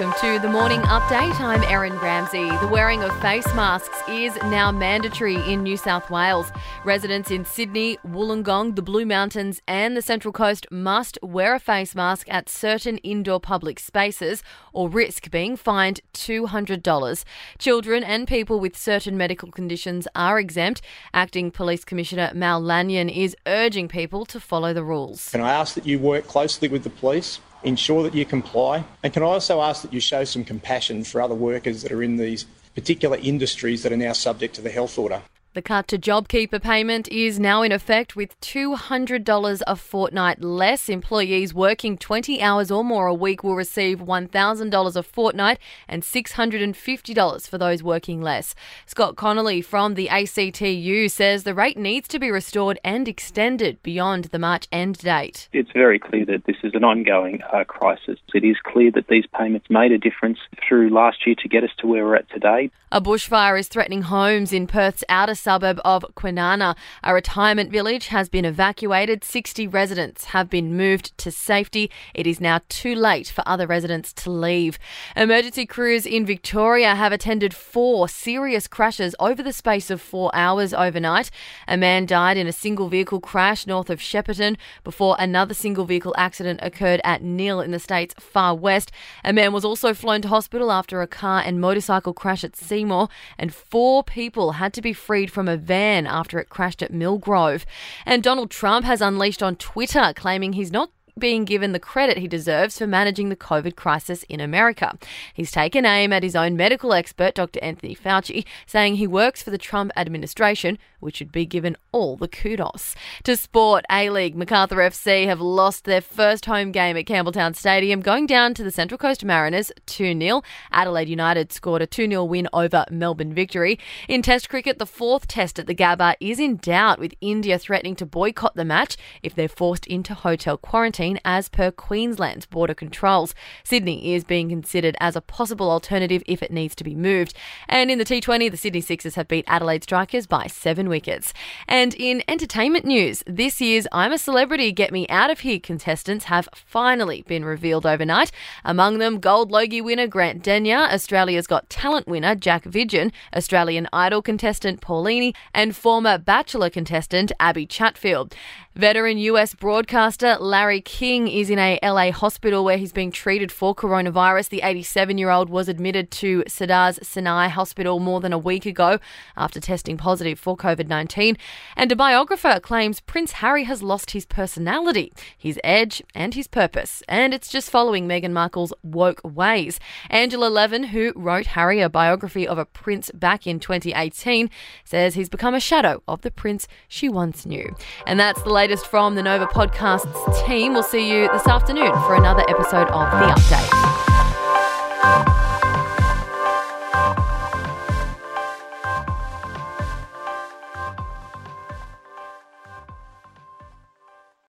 Welcome to the morning update. I'm Erin Ramsey. The wearing of face masks is now mandatory in New South Wales. Residents in Sydney, Wollongong, the Blue Mountains, and the Central Coast must wear a face mask at certain indoor public spaces or risk being fined $200. Children and people with certain medical conditions are exempt. Acting Police Commissioner Mal Lanyon is urging people to follow the rules. Can I ask that you work closely with the police? Ensure that you comply. And can I also ask that you show some compassion for other workers that are in these particular industries that are now subject to the health order? The cut to JobKeeper payment is now in effect with $200 a fortnight less. Employees working 20 hours or more a week will receive $1,000 a fortnight and $650 for those working less. Scott Connolly from the ACTU says the rate needs to be restored and extended beyond the March end date. It's very clear that this is an ongoing uh, crisis. It is clear that these payments made a difference through last year to get us to where we're at today. A bushfire is threatening homes in Perth's outer suburb of Kwinana. A retirement village has been evacuated. 60 residents have been moved to safety. It is now too late for other residents to leave. Emergency crews in Victoria have attended four serious crashes over the space of four hours overnight. A man died in a single vehicle crash north of Shepparton before another single vehicle accident occurred at Nhill in the state's far west. A man was also flown to hospital after a car and motorcycle crash at Seymour, and four people had to be freed from a van after it crashed at Millgrove. And Donald Trump has unleashed on Twitter, claiming he's not being given the credit he deserves for managing the COVID crisis in America. He's taken aim at his own medical expert, Dr. Anthony Fauci, saying he works for the Trump administration, which should be given all the kudos. To sport, A League, Macarthur FC have lost their first home game at Campbelltown Stadium, going down to the Central Coast Mariners 2 0. Adelaide United scored a 2 0 win over Melbourne Victory. In Test cricket, the fourth test at the Gabba is in doubt, with India threatening to boycott the match if they're forced into hotel quarantine as per Queensland's border controls. Sydney is being considered as a possible alternative if it needs to be moved. And in the T20, the Sydney Sixers have beat Adelaide Strikers by seven wickets. And in entertainment news, this year's I'm a Celebrity, Get Me Out of Here contestants have finally been revealed overnight. Among them, Gold Logie winner Grant Denyer, Australia's Got Talent winner Jack Vidgen, Australian Idol contestant Paulini, and former Bachelor contestant Abbie Chatfield. Veteran US broadcaster Larry King is in a LA hospital where he's being treated for coronavirus. The 87 year old was admitted to Cedars Sinai Hospital more than a week ago after testing positive for COVID 19. And a biographer claims Prince Harry has lost his personality, his edge, and his purpose. And it's just following Meghan Markle's woke ways. Angela Levin, who wrote Harry a biography of a prince back in 2018, says he's become a shadow of the prince she once knew. And that's the latest latest from the Nova Podcasts team. We'll see you this afternoon for another episode of The Update.